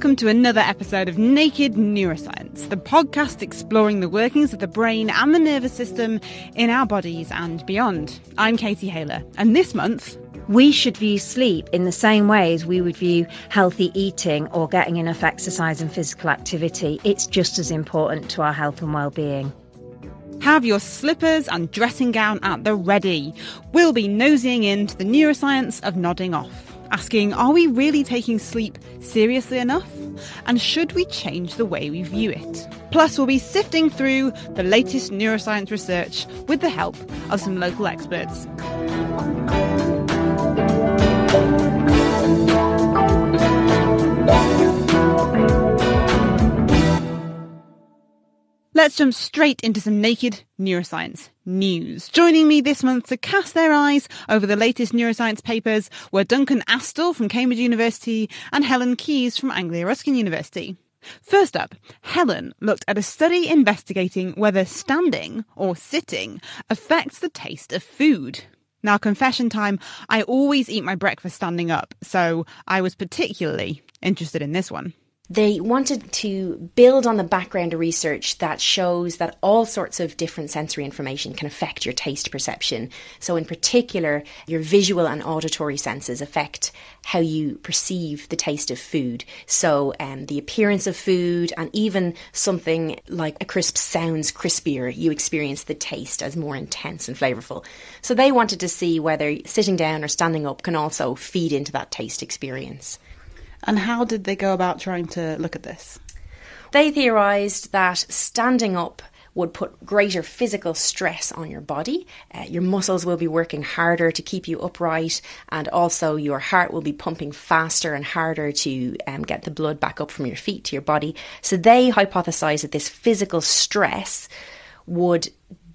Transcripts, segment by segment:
Welcome to another episode of Naked Neuroscience, the podcast exploring the workings of the brain and the nervous system in our bodies and beyond. I'm Katie Haylor, and this month, we should view sleep in the same way as we would view healthy eating or getting enough exercise and physical activity. It's just as important to our health and well-being. Have your slippers and dressing gown at the ready. We'll be nosing into the neuroscience of nodding off asking are we really taking sleep seriously enough? And should we change the way we view it? Plus, we'll be sifting through the latest neuroscience research with the help of some local experts. Let's jump straight into some naked neuroscience news. Joining me this month to cast their eyes over the latest neuroscience papers were Duncan Astle from Cambridge University and Helen Keyes from Anglia Ruskin University. First up, Helen looked at a study investigating whether standing or sitting affects the taste of food. Now, confession time, I always eat my breakfast standing up, so I was particularly interested in this one. They wanted to build on the background of research that shows that all sorts of different sensory information can affect your taste perception. So, in particular, your visual and auditory senses affect how you perceive the taste of food. So, um, the appearance of food, and even something like a crisp sounds crispier, you experience the taste as more intense and flavourful. So, they wanted to see whether sitting down or standing up can also feed into that taste experience. And how did they go about trying to look at this? They theorised that standing up would put greater physical stress on your body. Uh, your muscles will be working harder to keep you upright, and also your heart will be pumping faster and harder to um, get the blood back up from your feet to your body. So they hypothesized that this physical stress would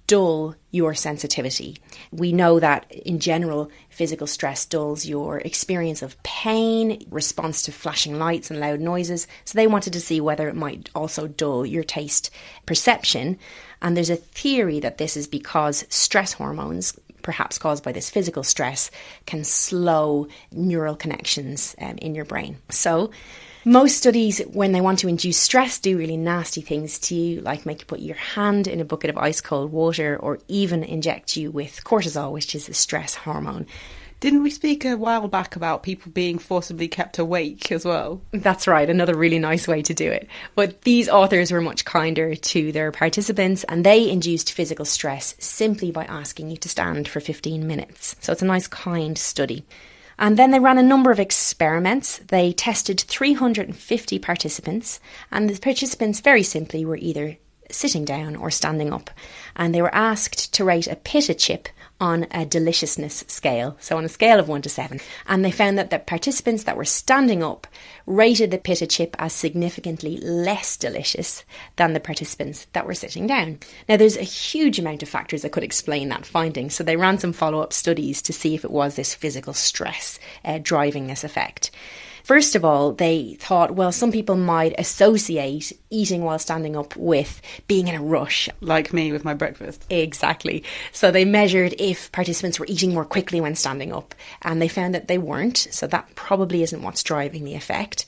dull your sensitivity. We know that in general, physical stress dulls your experience of pain, response to flashing lights and loud noises. So they wanted to see whether it might also dull your taste perception. And there's a theory that this is because stress hormones, perhaps caused by this physical stress, can slow neural connections um, in your brain. So most studies, when they want to induce stress, do really nasty things to you, like make you put your hand in a bucket of ice cold water or even inject you with cortisol, which is a stress hormone. Didn't we speak a while back about people being forcibly kept awake as well? That's right, another really nice way to do it. But these authors were much kinder to their participants and they induced physical stress simply by asking you to stand for 15 minutes. So it's a nice, kind study. And then they ran a number of experiments. They tested 350 participants, and the participants very simply were either sitting down or standing up. And they were asked to rate a pita chip on a deliciousness scale, so on a scale of 1 to 7. And they found that the participants that were standing up rated the pita chip as significantly less delicious than the participants that were sitting down. Now, there's a huge amount of factors that could explain that finding, so they ran some follow up studies to see if it was this physical stress uh, driving this effect. First of all, they thought, well, some people might associate eating while standing up with being in a rush. Like me with my breakfast. Exactly. So they measured if participants were eating more quickly when standing up, and they found that they weren't. So that probably isn't what's driving the effect.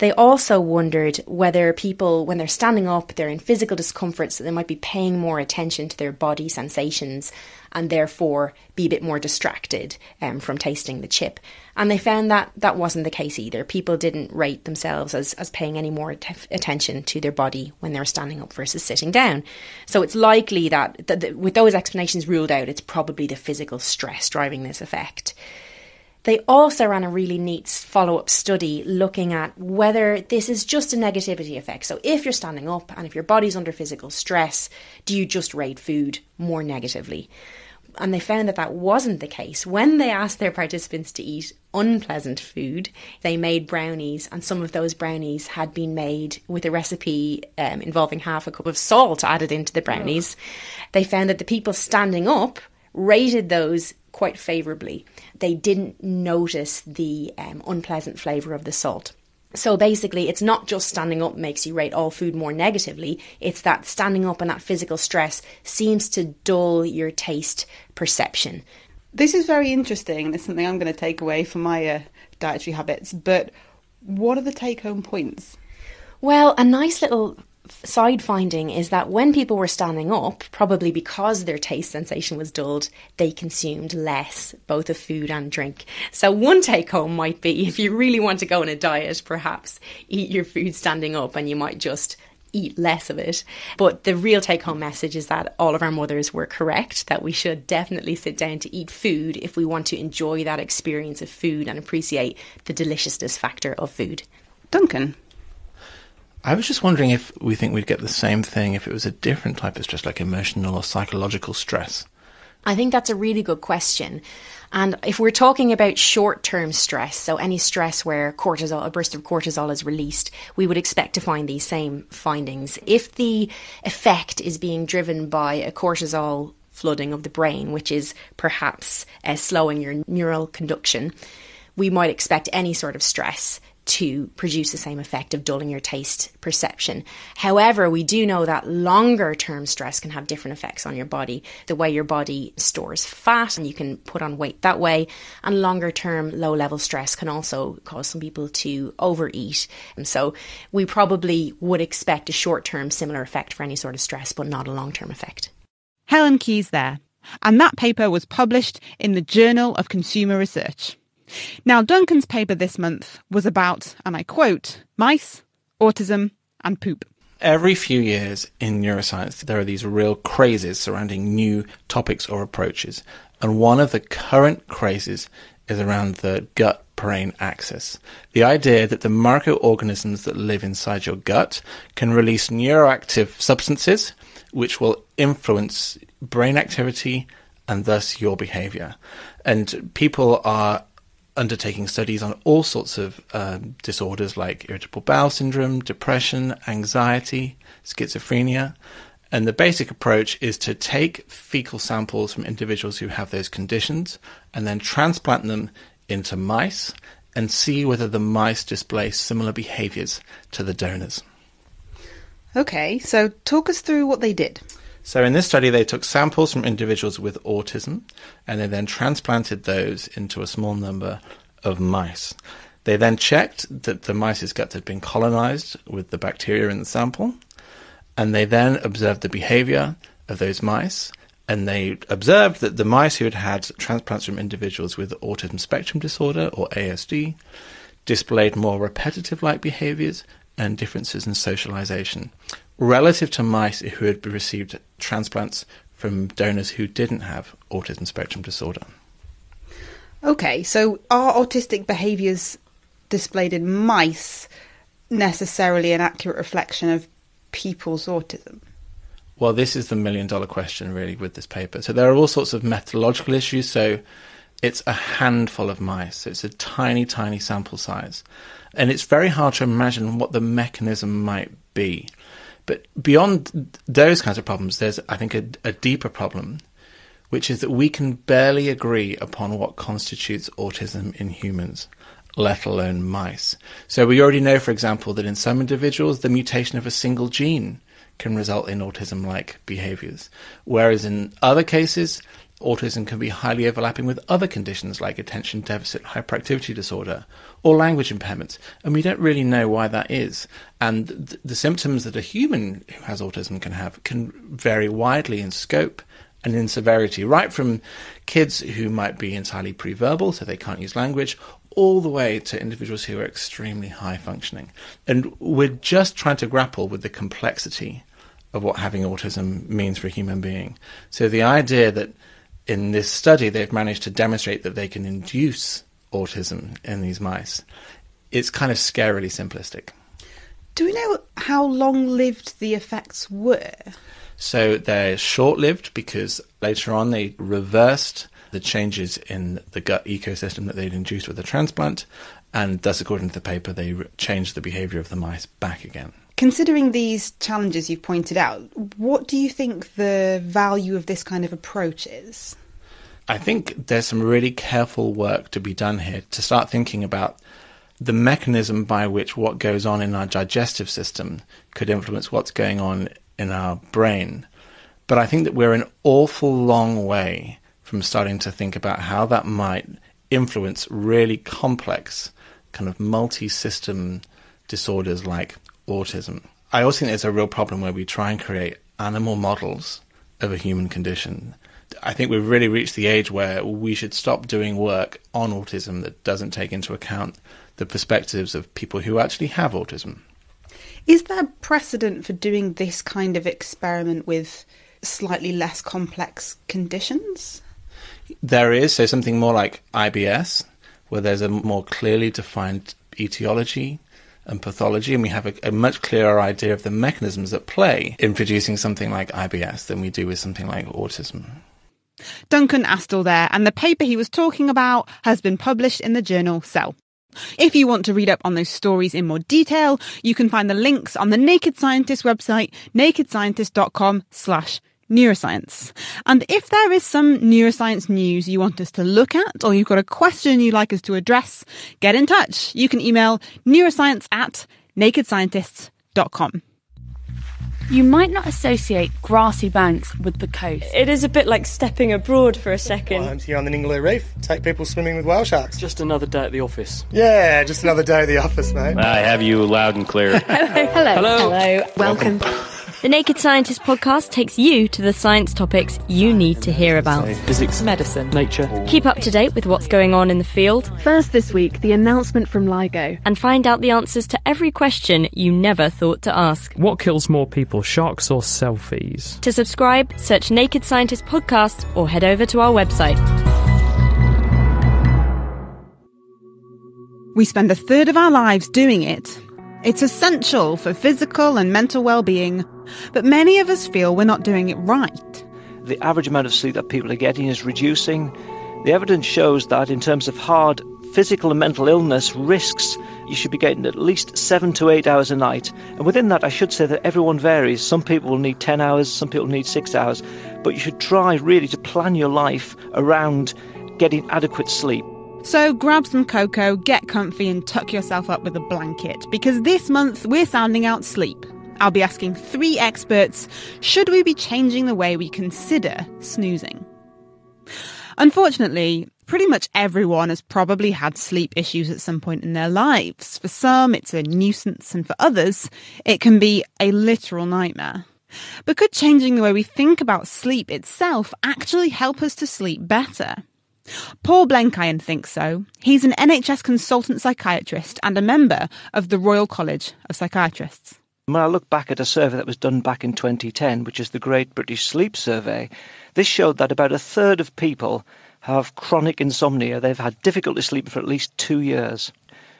They also wondered whether people, when they're standing up, they're in physical discomfort, so they might be paying more attention to their body sensations and therefore be a bit more distracted um, from tasting the chip. And they found that that wasn't the case either. People didn't rate themselves as, as paying any more attention to their body when they were standing up versus sitting down. So it's likely that, that, that with those explanations ruled out, it's probably the physical stress driving this effect. They also ran a really neat follow up study looking at whether this is just a negativity effect. So, if you're standing up and if your body's under physical stress, do you just rate food more negatively? and they found that that wasn't the case. When they asked their participants to eat unpleasant food, they made brownies, and some of those brownies had been made with a recipe um, involving half a cup of salt added into the brownies. Oh. They found that the people standing up rated those quite favourably. They didn't notice the um, unpleasant flavour of the salt. So basically, it's not just standing up makes you rate all food more negatively, it's that standing up and that physical stress seems to dull your taste perception. This is very interesting. And it's something I'm going to take away from my uh, dietary habits. But What are the take home points? Well, a nice little side finding is that when people were standing up, probably because their taste sensation was dulled, they consumed less, both of food and drink. So, one take home might be if you really want to go on a diet, perhaps eat your food standing up and you might just eat less of it. But the real take home message is that all of our mothers were correct, that we should definitely sit down to eat food if we want to enjoy that experience of food and appreciate the deliciousness factor of food. Duncan. I was just wondering if we think we'd get the same thing if it was a different type of stress, like emotional or psychological stress. I think that's a really good question. And if we're talking about short term stress, so any stress where cortisol, a burst of cortisol is released, we would expect to find these same findings. If the effect is being driven by a cortisol flooding of the brain, which is perhaps uh, slowing your neural conduction, we might expect any sort of stress to produce the same effect of dulling your taste perception. However, we do know that longer term stress can have different effects on your body. The way your body stores fat, and you can put on weight that way, and longer term low level stress can also cause some people to overeat. And so we probably would expect a short term similar effect for any sort of stress, but not a long term effect. Helen Keyes there. And that paper was published in the Journal of Consumer Research. Now, Duncan's paper this month was about, and I quote, mice, autism, and poop. Every few years in neuroscience, there are these real crazes surrounding new topics or approaches. And one of the current crazes is around the gut brain axis. The idea that the microorganisms that live inside your gut can release neuroactive substances which will influence brain activity and thus your behavior. And people are undertaking studies on all sorts of um, disorders like irritable bowel syndrome, depression, anxiety, schizophrenia. And the basic approach is to take fecal samples from individuals who have those conditions and then transplant them into mice and see whether the mice display similar behaviors to the donors. Okay, so talk us through what they did. So, in this study, they took samples from individuals with autism and they then transplanted those into a small number of mice. They then checked that the mice's guts had been colonized with the bacteria in the sample, and they then observed the behavior of those mice. And they observed that the mice who had had transplants from individuals with autism spectrum disorder, or ASD, displayed more repetitive like behaviors and differences in socialization, relative to mice who had received transplants from donors who didn't have autism spectrum disorder. Okay, so are autistic behaviours displayed in mice necessarily an accurate reflection of people's autism? Well, this is the million dollar question, really, with this paper. So there are all sorts of methodological issues. So it's a handful of mice, it's a tiny, tiny sample size. And it's very hard to imagine what the mechanism might be. But beyond those kinds of problems, there's, I think, a, a deeper problem, which is that we can barely agree upon what constitutes autism in humans let alone mice. So we already know, for example, that in some individuals, the mutation of a single gene can result in autism like behaviors. Whereas in other cases, autism can be highly overlapping with other conditions like attention deficit hyperactivity disorder or language impairments. And we don't really know why that is. And th- the symptoms that a human who has autism can have can vary widely in scope and in severity, right from kids who might be entirely pre-verbal, so they can't use language, all the way to individuals who are extremely high functioning. And we're just trying to grapple with the complexity of what having autism means for a human being. So the idea that in this study they've managed to demonstrate that they can induce autism in these mice, it's kind of scarily simplistic. Do we know how long lived the effects were? So they're short lived because later on they reversed the changes in the gut ecosystem that they'd induced with the transplant, and thus, according to the paper, they changed the behavior of the mice back again. Considering these challenges you've pointed out, what do you think the value of this kind of approach is? I think there's some really careful work to be done here to start thinking about the mechanism by which what goes on in our digestive system could influence what's going on in our brain. But I think that we're an awful long way from starting to think about how that might influence really complex kind of multi system disorders like autism. I also think there's a real problem where we try and create animal models of a human condition. I think we've really reached the age where we should stop doing work on autism that doesn't take into account the perspectives of people who actually have autism. Is there precedent for doing this kind of experiment with slightly less complex conditions? There is, so something more like IBS, where there's a more clearly defined etiology and pathology, and we have a, a, much clearer idea of the mechanisms at play in producing something like IBS than we do with something like autism. Duncan Astle there, and the paper he was talking about has been published in the journal Cell. If you want to read up on those stories in more detail, you can find the links on the Naked Scientist website, nakedscientist.com slash neuroscience. And if there is some neuroscience news you want us to look at, or you've got a question you'd like us to address, get in touch. You can email neuroscience at nakedscientists.com. You might not associate grassy banks with the coast. It is a bit like stepping abroad for a second. Well, I'm here on the Ningaloo Reef. Take people swimming with whale sharks. Just another day at the office. Yeah, just another day at the office, mate. I have you loud and clear. Hello. Hello. Hello. Welcome. The Naked Scientist podcast takes you to the science topics you need to hear about. Physics, Medicine. nature. Keep up to date with what's going on in the field First this week, the announcement from LIGO. and find out the answers to every question you never thought to ask. What kills more people, sharks or selfies? To subscribe, search Naked Scientist Podcast or head over to our website. We spend a third of our lives doing it. It's essential for physical and mental well-being, but many of us feel we're not doing it right. the average amount of sleep that people are getting is reducing. The evidence shows that in terms of hard physical and mental illness risks, you should be getting at least seven to eight hours a night. And within that, I should say that everyone varies. Some people will need 10 hours, some people need six hours. But you should try really to plan your life around getting adequate sleep. So grab some cocoa, get comfy and tuck yourself up with a blanket because this month we're sounding out sleep. I'll be asking three experts, should we be changing the way we consider snoozing? Unfortunately, pretty much everyone has probably had sleep issues at some point in their lives. For some, it's a nuisance, and for others, it can be a literal nightmare. But could changing the way we think about sleep itself actually help us to sleep better? Paul Blenkiron thinks so. He's an NHS consultant psychiatrist and a member of the Royal College of Psychiatrists. When I look back at a survey that was done back in 2010, which is the Great British Sleep Survey, this showed that about a third of people have chronic insomnia. They've had difficulty sleeping for at least two years.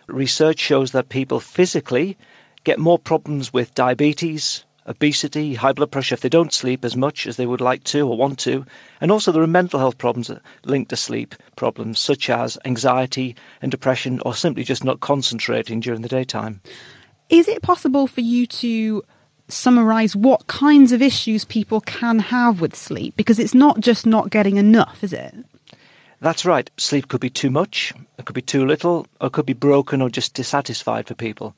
Research shows that people physically get more problems with diabetes, obesity, high blood pressure if they don't sleep as much as they would like to or want to. And also there are mental health problems linked to sleep problems such as anxiety and depression or simply just not concentrating during the daytime. Is it possible for you to summarise what kinds of issues people can have with sleep? Because it's not just not getting enough, is it? That's right. Sleep could be too much, it could be too little, or it could be broken or just dissatisfied for people.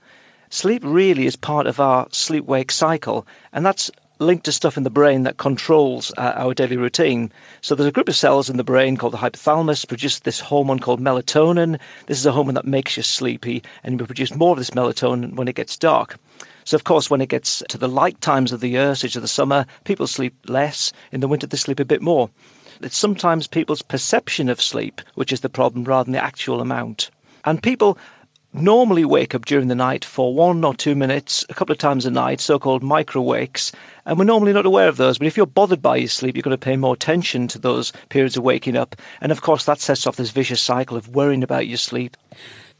Sleep really is part of our sleep wake cycle, and that's linked to stuff in the brain that controls uh, our daily routine. So there's a group of cells in the brain called the hypothalamus produce this hormone called melatonin. This is a hormone that makes you sleepy, and we produce more of this melatonin when it gets dark. So of course, when it gets to the light times of the year, such as the summer, people sleep less. In the winter, they sleep a bit more. It's sometimes people's perception of sleep which is the problem rather than the actual amount. And people normally wake up during the night for one or two minutes, a couple of times a night, so called micro wakes, and we're normally not aware of those. But if you're bothered by your sleep, you're going to pay more attention to those periods of waking up. And of course, that sets off this vicious cycle of worrying about your sleep.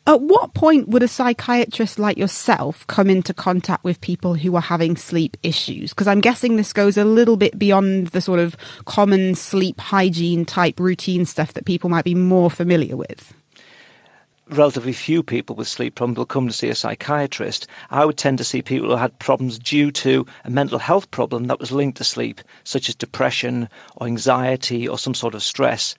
At what point would a psychiatrist like yourself come into contact with people who are having sleep issues? Because I'm guessing this goes a little bit beyond the sort of common sleep hygiene type routine stuff that people might be more familiar with. Relatively few people with sleep problems will come to see a psychiatrist. I would tend to see people who had problems due to a mental health problem that was linked to sleep, such as depression or anxiety or some sort of stress.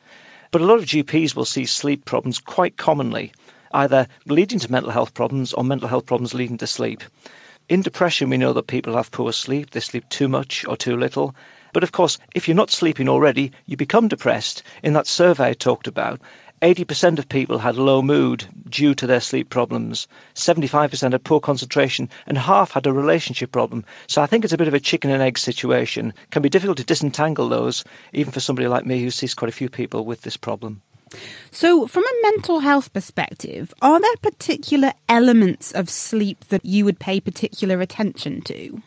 But a lot of GPs will see sleep problems quite commonly, either leading to mental health problems or mental health problems leading to sleep. In depression, we know that people have poor sleep, they sleep too much or too little. But of course, if you're not sleeping already, you become depressed. In that survey I talked about, 80% of people had low mood due to their sleep problems. 75% had poor concentration, and half had a relationship problem. So I think it's a bit of a chicken and egg situation. It can be difficult to disentangle those, even for somebody like me who sees quite a few people with this problem. So, from a mental health perspective, are there particular elements of sleep that you would pay particular attention to?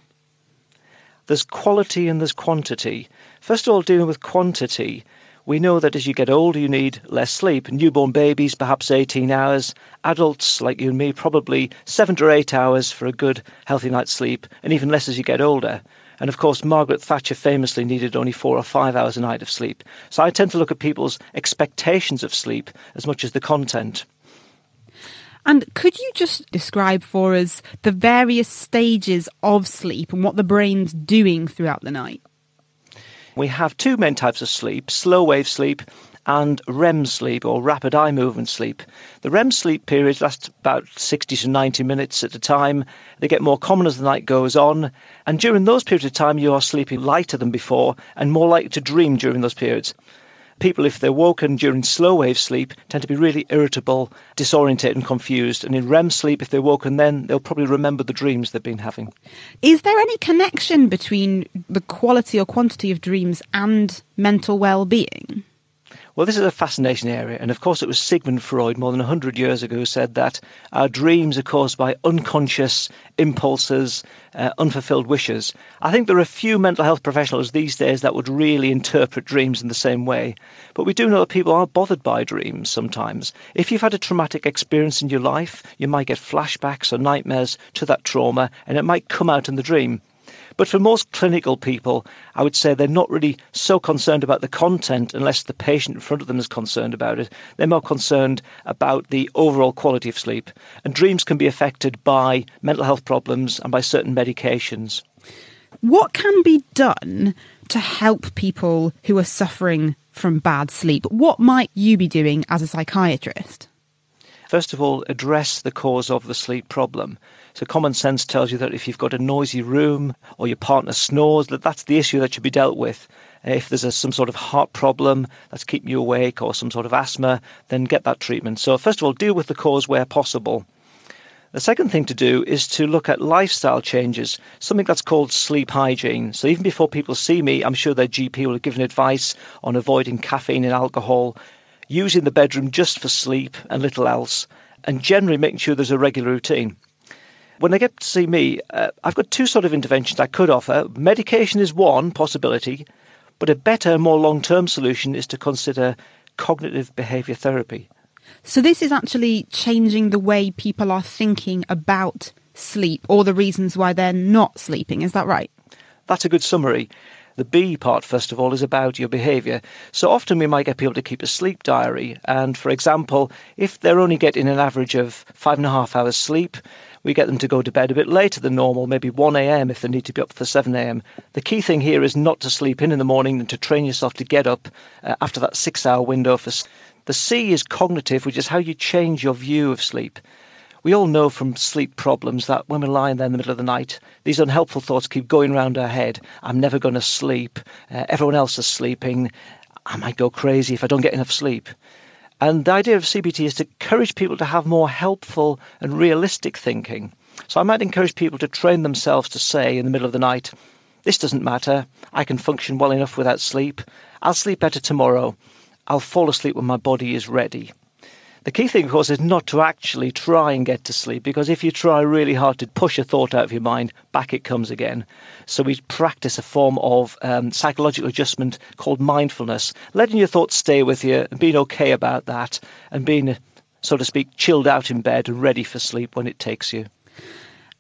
There's quality and there's quantity. First of all, dealing with quantity, we know that as you get older, you need less sleep. Newborn babies, perhaps 18 hours. Adults, like you and me, probably seven to eight hours for a good, healthy night's sleep, and even less as you get older. And of course, Margaret Thatcher famously needed only four or five hours a night of sleep. So I tend to look at people's expectations of sleep as much as the content. And could you just describe for us the various stages of sleep and what the brain's doing throughout the night? We have two main types of sleep slow wave sleep and REM sleep or rapid eye movement sleep. The REM sleep periods last about 60 to 90 minutes at a time. They get more common as the night goes on, and during those periods of time, you are sleeping lighter than before and more likely to dream during those periods. People, if they're woken during slow wave sleep, tend to be really irritable, disorientated, and confused. And in REM sleep, if they're woken, then they'll probably remember the dreams they've been having. Is there any connection between the quality or quantity of dreams and mental well being? Well, this is a fascinating area, and of course, it was Sigmund Freud more than 100 years ago who said that our dreams are caused by unconscious impulses, uh, unfulfilled wishes. I think there are a few mental health professionals these days that would really interpret dreams in the same way, but we do know that people are bothered by dreams sometimes. If you've had a traumatic experience in your life, you might get flashbacks or nightmares to that trauma, and it might come out in the dream. But for most clinical people, I would say they're not really so concerned about the content unless the patient in front of them is concerned about it. They're more concerned about the overall quality of sleep. And dreams can be affected by mental health problems and by certain medications. What can be done to help people who are suffering from bad sleep? What might you be doing as a psychiatrist? First of all, address the cause of the sleep problem. So common sense tells you that if you've got a noisy room or your partner snores, that that's the issue that should be dealt with. Uh, if there's a, some sort of heart problem that's keeping you awake or some sort of asthma, then get that treatment. So first of all, deal with the cause where possible. The second thing to do is to look at lifestyle changes, something that's called sleep hygiene. So even before people see me, I'm sure their GP will have given advice on avoiding caffeine and alcohol, using the bedroom just for sleep and little else, and generally making sure there's a regular routine. When they get to see me, uh, I've got two sort of interventions I could offer. Medication is one possibility, but a better, more long term solution is to consider cognitive behaviour therapy. So, this is actually changing the way people are thinking about sleep or the reasons why they're not sleeping. Is that right? That's a good summary. The B part, first of all, is about your behaviour. So often we might get people to keep a sleep diary. And for example, if they're only getting an average of five and a half hours sleep, we get them to go to bed a bit later than normal, maybe 1 a.m. if they need to be up for 7 a.m. The key thing here is not to sleep in in the morning and to train yourself to get up uh, after that six hour window. For the C is cognitive, which is how you change your view of sleep. We all know from sleep problems that when we're lying there in the middle of the night, these unhelpful thoughts keep going around our head. I'm never going to sleep. Uh, everyone else is sleeping. I might go crazy if I don't get enough sleep. And the idea of CBT is to encourage people to have more helpful and realistic thinking. So I might encourage people to train themselves to say in the middle of the night, this doesn't matter. I can function well enough without sleep. I'll sleep better tomorrow. I'll fall asleep when my body is ready. The key thing, of course, is not to actually try and get to sleep because if you try really hard to push a thought out of your mind, back it comes again. So we practice a form of um, psychological adjustment called mindfulness, letting your thoughts stay with you and being okay about that and being, so to speak, chilled out in bed and ready for sleep when it takes you.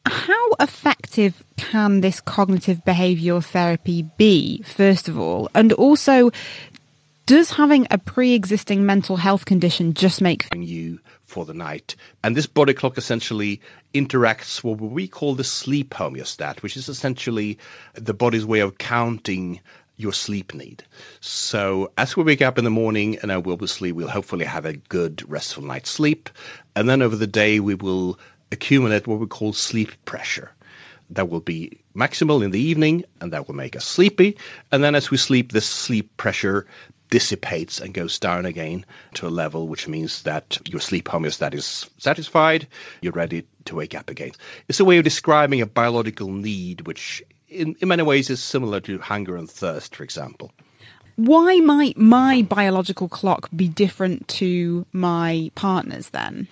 How effective can this cognitive behavioural therapy be, first of all? And also, does having a pre-existing mental health condition just make you for the night? And this body clock essentially interacts with what we call the sleep homeostat, which is essentially the body's way of counting your sleep need. So as we wake up in the morning and I will sleep, we'll hopefully have a good restful night's sleep. And then over the day we will accumulate what we call sleep pressure that will be maximal in the evening and that will make us sleepy. And then as we sleep, this sleep pressure dissipates and goes down again to a level which means that your sleep homeostat is satisfied, you're ready to wake up again. It's a way of describing a biological need which in, in many ways is similar to hunger and thirst, for example. Why might my biological clock be different to my partner's then?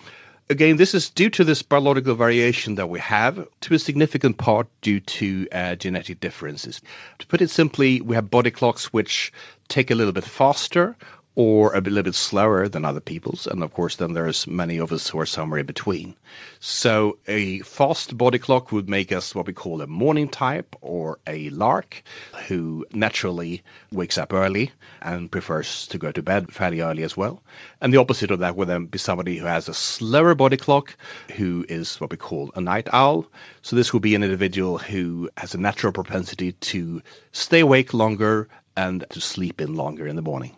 Again, this is due to this biological variation that we have, to a significant part due to uh, genetic differences. To put it simply, we have body clocks which take a little bit faster or a little bit slower than other people's. And of course, then there's many of us who are somewhere in between. So a fast body clock would make us what we call a morning type or a lark who naturally wakes up early and prefers to go to bed fairly early as well. And the opposite of that would then be somebody who has a slower body clock who is what we call a night owl. So this would be an individual who has a natural propensity to stay awake longer and to sleep in longer in the morning.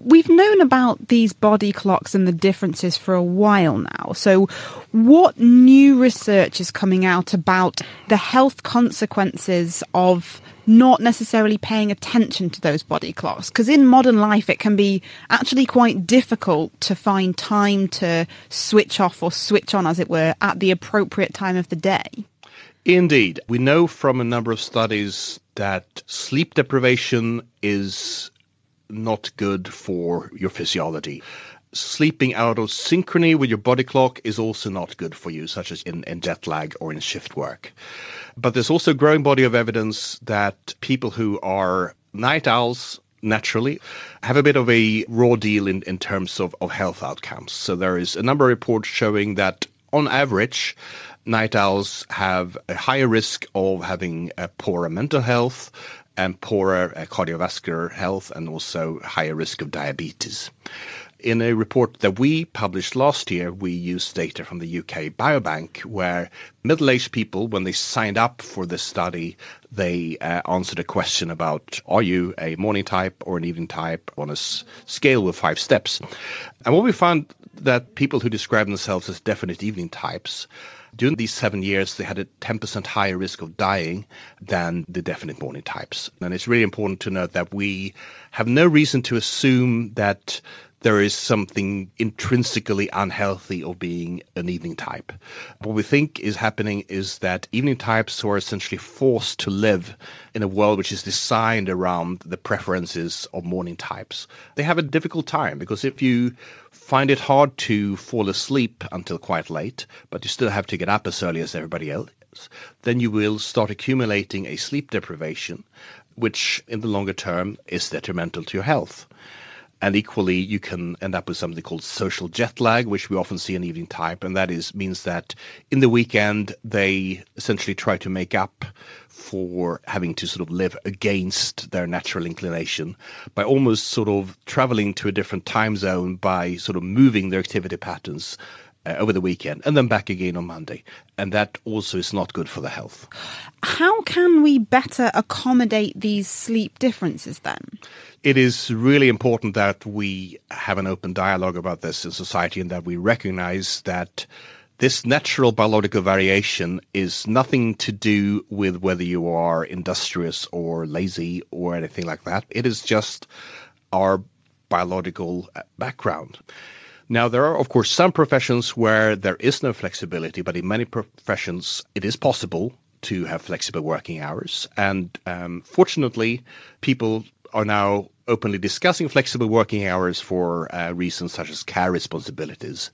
We've known about these body clocks and the differences for a while now. So, what new research is coming out about the health consequences of not necessarily paying attention to those body clocks? Because in modern life, it can be actually quite difficult to find time to switch off or switch on, as it were, at the appropriate time of the day. Indeed. We know from a number of studies that sleep deprivation is not good for your physiology. Sleeping out of synchrony with your body clock is also not good for you, such as in, in jet lag or in shift work. But there's also a growing body of evidence that people who are night owls naturally have a bit of a raw deal in, in terms of, of health outcomes. So there is a number of reports showing that on average, night owls have a higher risk of having a poorer mental health, and poorer uh, cardiovascular health and also higher risk of diabetes. In a report that we published last year, we used data from the UK Biobank, where middle aged people, when they signed up for this study, they uh, answered a question about are you a morning type or an evening type on a s- scale with five steps. And what we found that people who describe themselves as definite evening types during these seven years, they had a 10% higher risk of dying than the definite morning types. And it's really important to note that we have no reason to assume that there is something intrinsically unhealthy of being an evening type. What we think is happening is that evening types are essentially forced to live in a world which is designed around the preferences of morning types. They have a difficult time because if you find it hard to fall asleep until quite late, but you still have to get up as early as everybody else, then you will start accumulating a sleep deprivation, which in the longer term is detrimental to your health. And equally, you can end up with something called social jet lag, which we often see in evening type, and that is means that in the weekend they essentially try to make up for having to sort of live against their natural inclination by almost sort of traveling to a different time zone by sort of moving their activity patterns uh, over the weekend and then back again on Monday. And that also is not good for the health. How can we better accommodate these sleep differences then? It is really important that we have an open dialogue about this in society and that we recognize that this natural biological variation is nothing to do with whether you are industrious or lazy or anything like that. It is just our biological uh, background. Now, there are, of course, some professions where there is no flexibility, but in many professions, it is possible to have flexible working hours. And um, fortunately, people are now openly discussing flexible working hours for uh, reasons such as care responsibilities.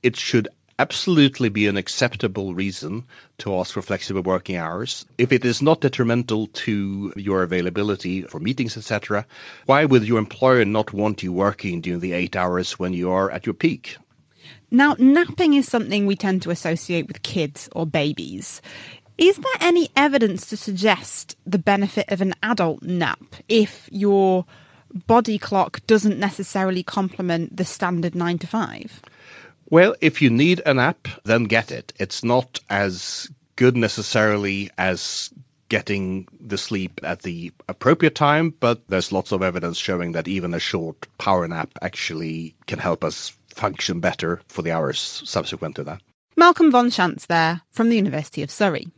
It should absolutely be an acceptable reason to ask for flexible working hours. If it is not detrimental to your availability for meetings, etc., why would your employer not want you working during the eight hours when you are at your peak? Now, napping is something we tend to associate with kids or babies. Is there any evidence to suggest the benefit of an adult nap if your body clock doesn't necessarily complement the standard nine to five? Well, if you need a nap, then get it. It's not as good necessarily as getting the sleep at the appropriate time, but there's lots of evidence showing that even a short power nap actually can help us function better for the hours subsequent to that. Malcolm von Schantz there from the University of Surrey.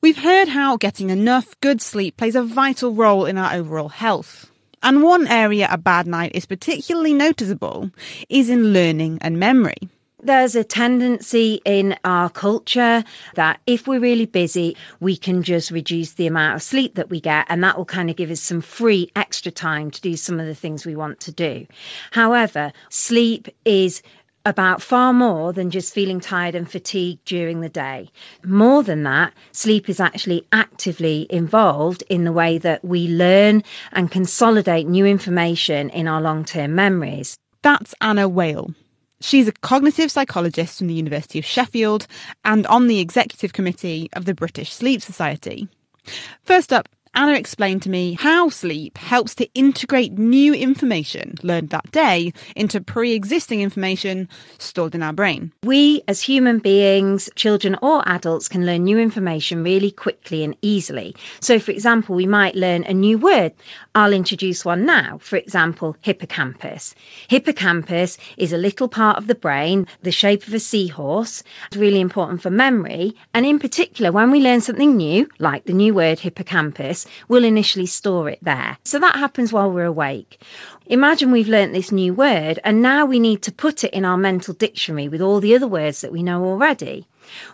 We've heard how getting enough good sleep plays a vital role in our overall health. And one area a bad night is particularly noticeable is in learning and memory. There's a tendency in our culture that if we're really busy, we can just reduce the amount of sleep that we get, and that will kind of give us some free extra time to do some of the things we want to do. However, sleep is about far more than just feeling tired and fatigued during the day. More than that, sleep is actually actively involved in the way that we learn and consolidate new information in our long term memories. That's Anna Weighall. She's a cognitive psychologist from the University of Sheffield and on the executive committee of the British Sleep Society. First up, Anna explained to me how sleep helps to integrate new information learned that day into pre existing information stored in our brain. We, as human beings, children or adults, can learn new information really quickly and easily. So, for example, we might learn a new word. I'll introduce one now. For example, hippocampus. Hippocampus is a little part of the brain, the shape of a seahorse. It's really important for memory. And in particular, when we learn something new, like the new word hippocampus, we'll initially store it there. So that happens while we're awake. Imagine we've learnt this new word and now we need to put it in our mental dictionary with all the other words that we know already.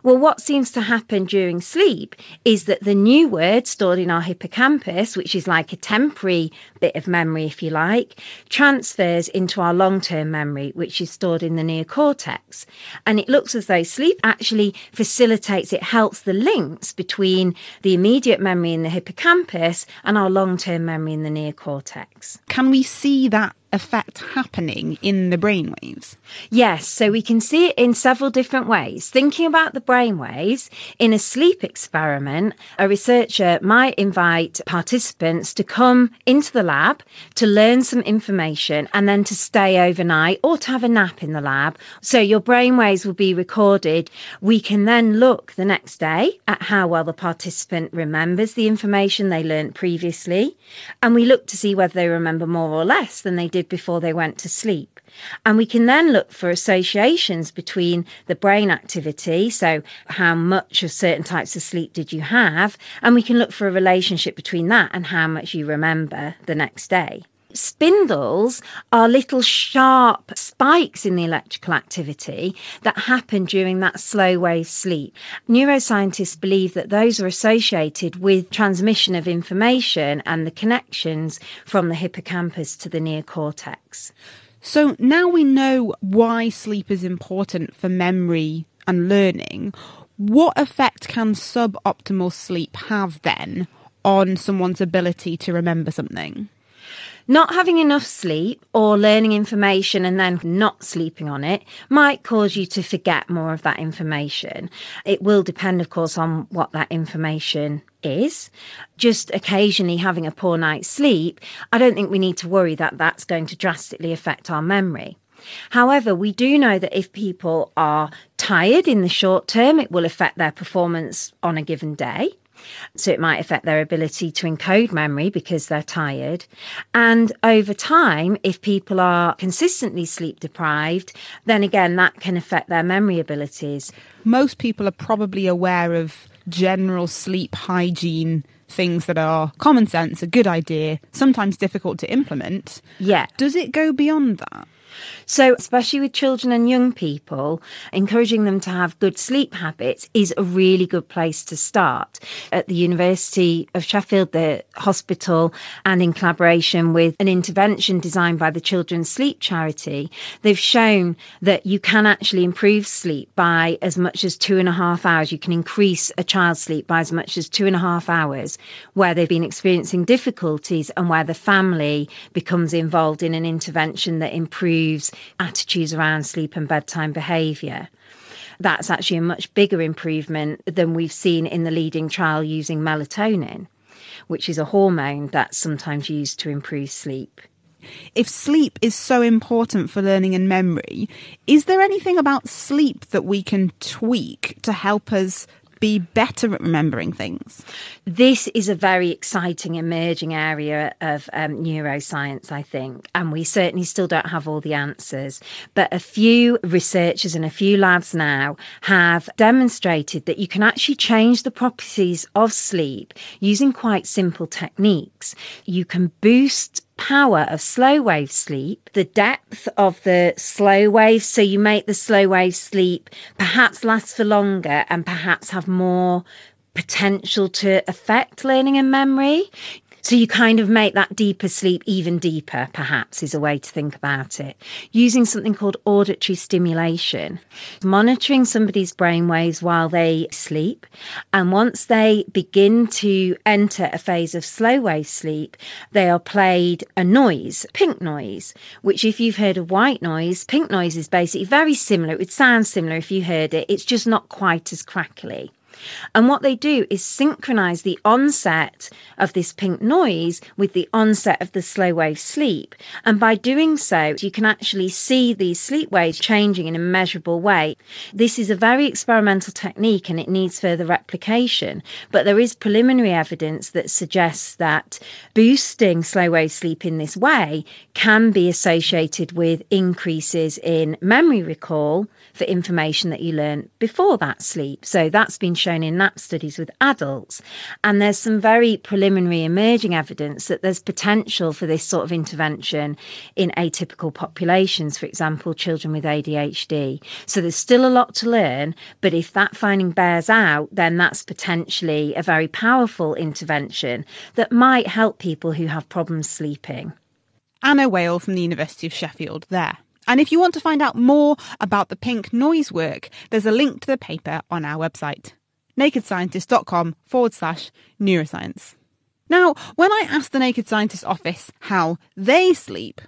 Well, what seems to happen during sleep is that the new word stored in our hippocampus, which is like a temporary bit of memory, if you like, transfers into our long term memory, which is stored in the neocortex. And it looks as though sleep actually facilitates, it helps the links between the immediate memory in the hippocampus and our long term memory in the neocortex. Can we see that effect happening in the brainwaves? Yes, so we can see it in several different ways. Thinking about the brainwaves, in a sleep experiment, a researcher might invite participants to come into the lab to learn some information and then to stay overnight or to have a nap in the lab. So your brainwaves will be recorded. We can then look the next day at how well the participant remembers the information they learnt previously, and we look to see whether they remember more or less than they did before they went to sleep. And we can then look for associations between the brain activity, so how much of certain types of sleep did you have, and we can look for a relationship between that and how much you remember the next day. Spindles are little sharp spikes in the electrical activity that happen during that slow wave sleep. Neuroscientists believe that those are associated with transmission of information and the connections from the hippocampus to the neocortex. So now we know why sleep is important for memory and learning. What effect can suboptimal sleep have then on someone's ability to remember something? Not having enough sleep or learning information and then not sleeping on it might cause you to forget more of that information. It will depend, of course, on what that information is. Just occasionally having a poor night's sleep, I don't think we need to worry that that's going to drastically affect our memory. However, we do know that if people are tired in the short term, it will affect their performance on a given day. So it might affect their ability to encode memory because they're tired. And over time, if people are consistently sleep deprived, then again, that can affect their memory abilities. Most people are probably aware of general sleep hygiene things that are common sense, a good idea, sometimes difficult to implement. Yeah. Does it go beyond that? So, especially with children and young people, encouraging them to have good sleep habits is a really good place to start. At the University of Sheffield, the hospital, and in collaboration with an intervention designed by the Children's Sleep Charity, they've shown that you can actually improve sleep by as much as two and a half hours. You can increase a child's sleep by as much as two and a half hours where they've been experiencing difficulties and where the family becomes involved in an intervention that improves improves attitudes around sleep and bedtime behaviour. That's actually a much bigger improvement than we've seen in the leading trial using melatonin, which is a hormone that's sometimes used to improve sleep. If sleep is so important for learning and memory, is there anything about sleep that we can tweak to help us be better at remembering things? This is a very exciting emerging area of um, neuroscience, I think, and we certainly still don't have all the answers. But a few researchers and a few labs now have demonstrated that you can actually change the properties of sleep using quite simple techniques. You can boost power of slow wave sleep, the depth of the slow wave. So you make the slow wave sleep perhaps last for longer and perhaps have more potential to affect learning and memory. So you kind of make that deeper sleep even deeper, perhaps, is a way to think about it. Using something called auditory stimulation, monitoring somebody's brain waves while they sleep. And once they begin to enter a phase of slow wave sleep, they are played a noise, pink noise, which if you've heard of white noise, pink noise is basically very similar. It would sound similar if you heard it. It's just not quite as crackly. And what they do is synchronize the onset of this pink noise with the onset of the slow wave sleep. And by doing so, you can actually see these sleep waves changing in a measurable way. This is a very experimental technique and it needs further replication. But there is preliminary evidence that suggests that boosting slow wave sleep in this way can be associated with increases in memory recall for information that you learn before that sleep. So that's been shown in nap studies with adults. And there's some very preliminary emerging evidence that there's potential for this sort of intervention in atypical populations, for example, children with ADHD. So there's still a lot to learn, but if that finding bears out, then that's potentially a very powerful intervention that might help people who have problems sleeping. Anna Weighall from the University of Sheffield there. And if you want to find out more about the pink noise work, there's a link to the paper on our website nakedscientists.com forward slash neuroscience. Now, when I asked the Naked Scientist office how they sleep,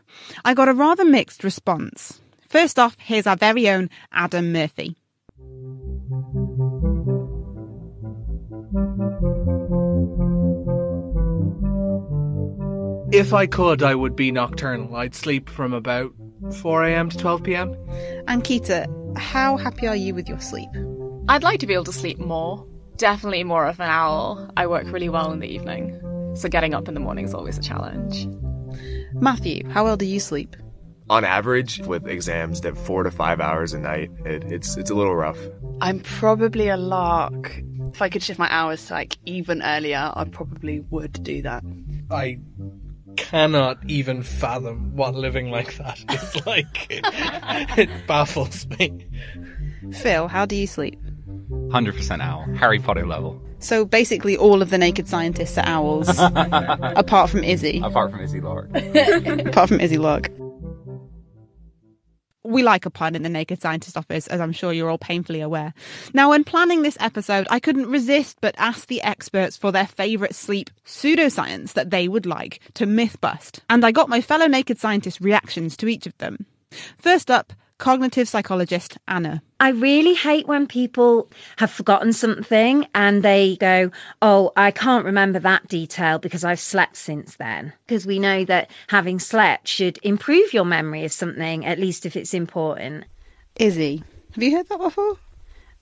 I got a rather mixed response. First off, here's our very own Adam Murphy. If I could, I would be nocturnal. I'd sleep from about 4 a.m. to 12 p.m. And Kita, how happy are you with your sleep? I'd like to be able to sleep more. Definitely more of an owl. I work really well in the evening, so getting up in the morning is always a challenge. Matthew, how well do you sleep? On average, with exams, that four to five hours a night, it, it's it's a little rough. I'm probably a lark. If I could shift my hours to like even earlier, I probably would do that. I cannot even fathom what living like that is like. it, it baffles me. Phil, how do you sleep? 100% owl. Harry Potter level. So basically, all of the naked scientists are owls, apart from Izzy. Apart from Izzy Lark. apart from Izzy Lark. We like a pun in the Naked Scientist office, as I'm sure you're all painfully aware. Now, when planning this episode, I couldn't resist but ask the experts for their favourite sleep pseudoscience that they would like to myth bust. And I got my fellow Naked Scientist reactions to each of them. First up, cognitive psychologist Anna. I really hate when people have forgotten something and they go, Oh, I can't remember that detail because I've slept since then. Because we know that having slept should improve your memory of something, at least if it's important. Izzy, have you heard that before?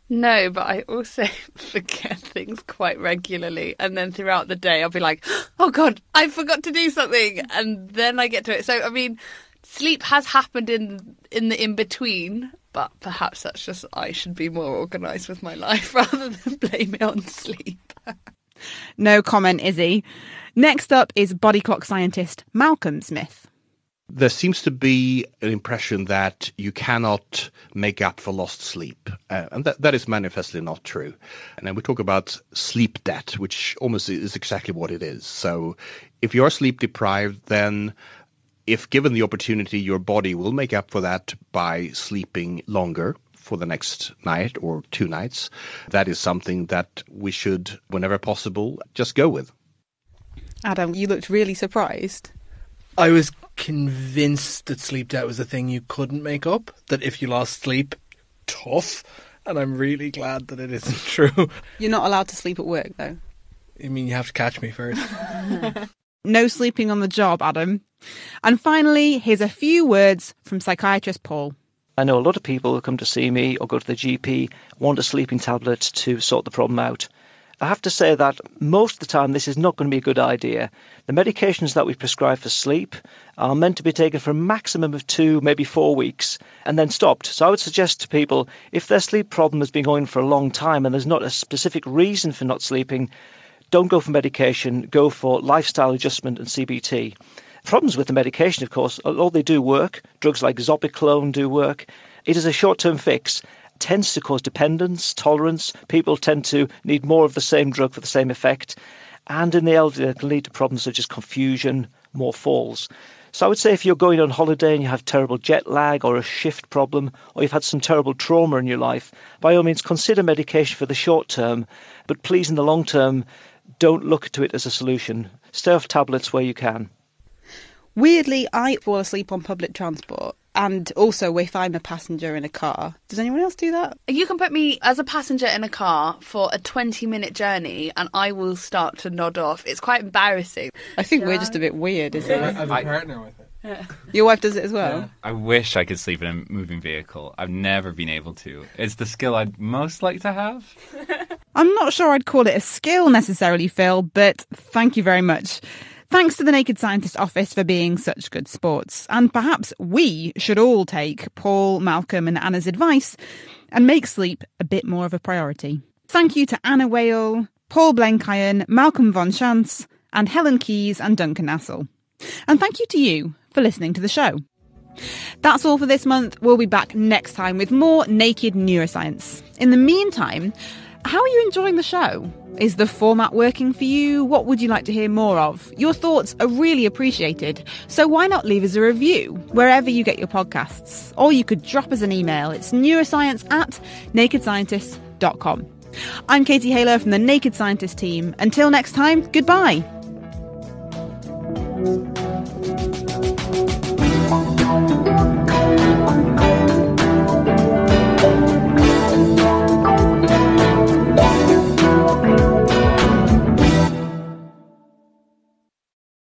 No, but I also forget things quite regularly. And then throughout the day, I'll be like, oh God, I forgot to do something. And then I get to it. So, I mean, sleep has happened in in the in between, but perhaps that's just I should be more organised with my life rather than blame it on sleep. no comment, Izzy. Next up is body clock scientist Malcolm Smith. There seems to be an impression that you cannot make up for lost sleep, uh, and that, that is manifestly not true. And then we talk about sleep debt, which almost is exactly what it is. So, if you are sleep deprived, then if given the opportunity, your body will make up for that by sleeping longer for the next night or two nights. That is something that we should, whenever possible, just go with. Adam, you looked really surprised. I was convinced that sleep debt was a thing you couldn't make up, that if you lost sleep, tough. And I'm really glad that it isn't true. You're not allowed to sleep at work, though. I mean, you have to catch me first. no sleeping on the job, Adam. And finally, here's a few words from psychiatrist Paul. I know a lot of people who come to see me or go to the GP want a sleeping tablet to sort the problem out. I have to say that most of the time this is not going to be a good idea. The medications that we prescribe for sleep are meant to be taken for a maximum of two, maybe four weeks, and then stopped. So I would suggest to people if their sleep problem has been going for a long time and there's not a specific reason for not sleeping, don't go for medication, go for lifestyle adjustment and CBT. Problems with the medication, of course, although they do work, drugs like Zopiclone do work, it is a short term fix tends to cause dependence, tolerance. People tend to need more of the same drug for the same effect. And in the elderly, it can lead to problems such as confusion, more falls. So I would say if you're going on holiday and you have terrible jet lag or a shift problem, or you've had some terrible trauma in your life, by all means consider medication for the short term. But please, in the long term, don't look to it as a solution. Stay off tablets where you can. Weirdly, I fall asleep on public transport. And also, if I'm a passenger in a car, does anyone else do that? You can put me as a passenger in a car for a 20 minute journey and I will start to nod off. It's quite embarrassing. I think we're just a bit weird, isn't I it? have a partner with it. Your wife does it as well? I wish I could sleep in a moving vehicle. I've never been able to. It's the skill I'd most like to have. I'm not sure I'd call it a skill necessarily, Phil, but thank you very much. Thanks to the Naked Scientist office for being such good sports. And perhaps we should all take Paul, Malcolm, and Anna's advice and make sleep a bit more of a priority. Thank you to Anna Weighall, Paul Blenkiron, Malcolm von Schantz, and Helen Keyes and Duncan Nassel. And thank you to you for listening to the show. That's all for this month. We'll be back next time with more naked neuroscience. In the meantime, how are you enjoying the show? Is the format working for you? What would you like to hear more of? Your thoughts are really appreciated. So why not leave us a review wherever you get your podcasts? Or you could drop us an email. It's neuroscience at nakedscientists.com. I'm Katie Haylor from the Naked Scientist team. Until next time, goodbye. Thank you.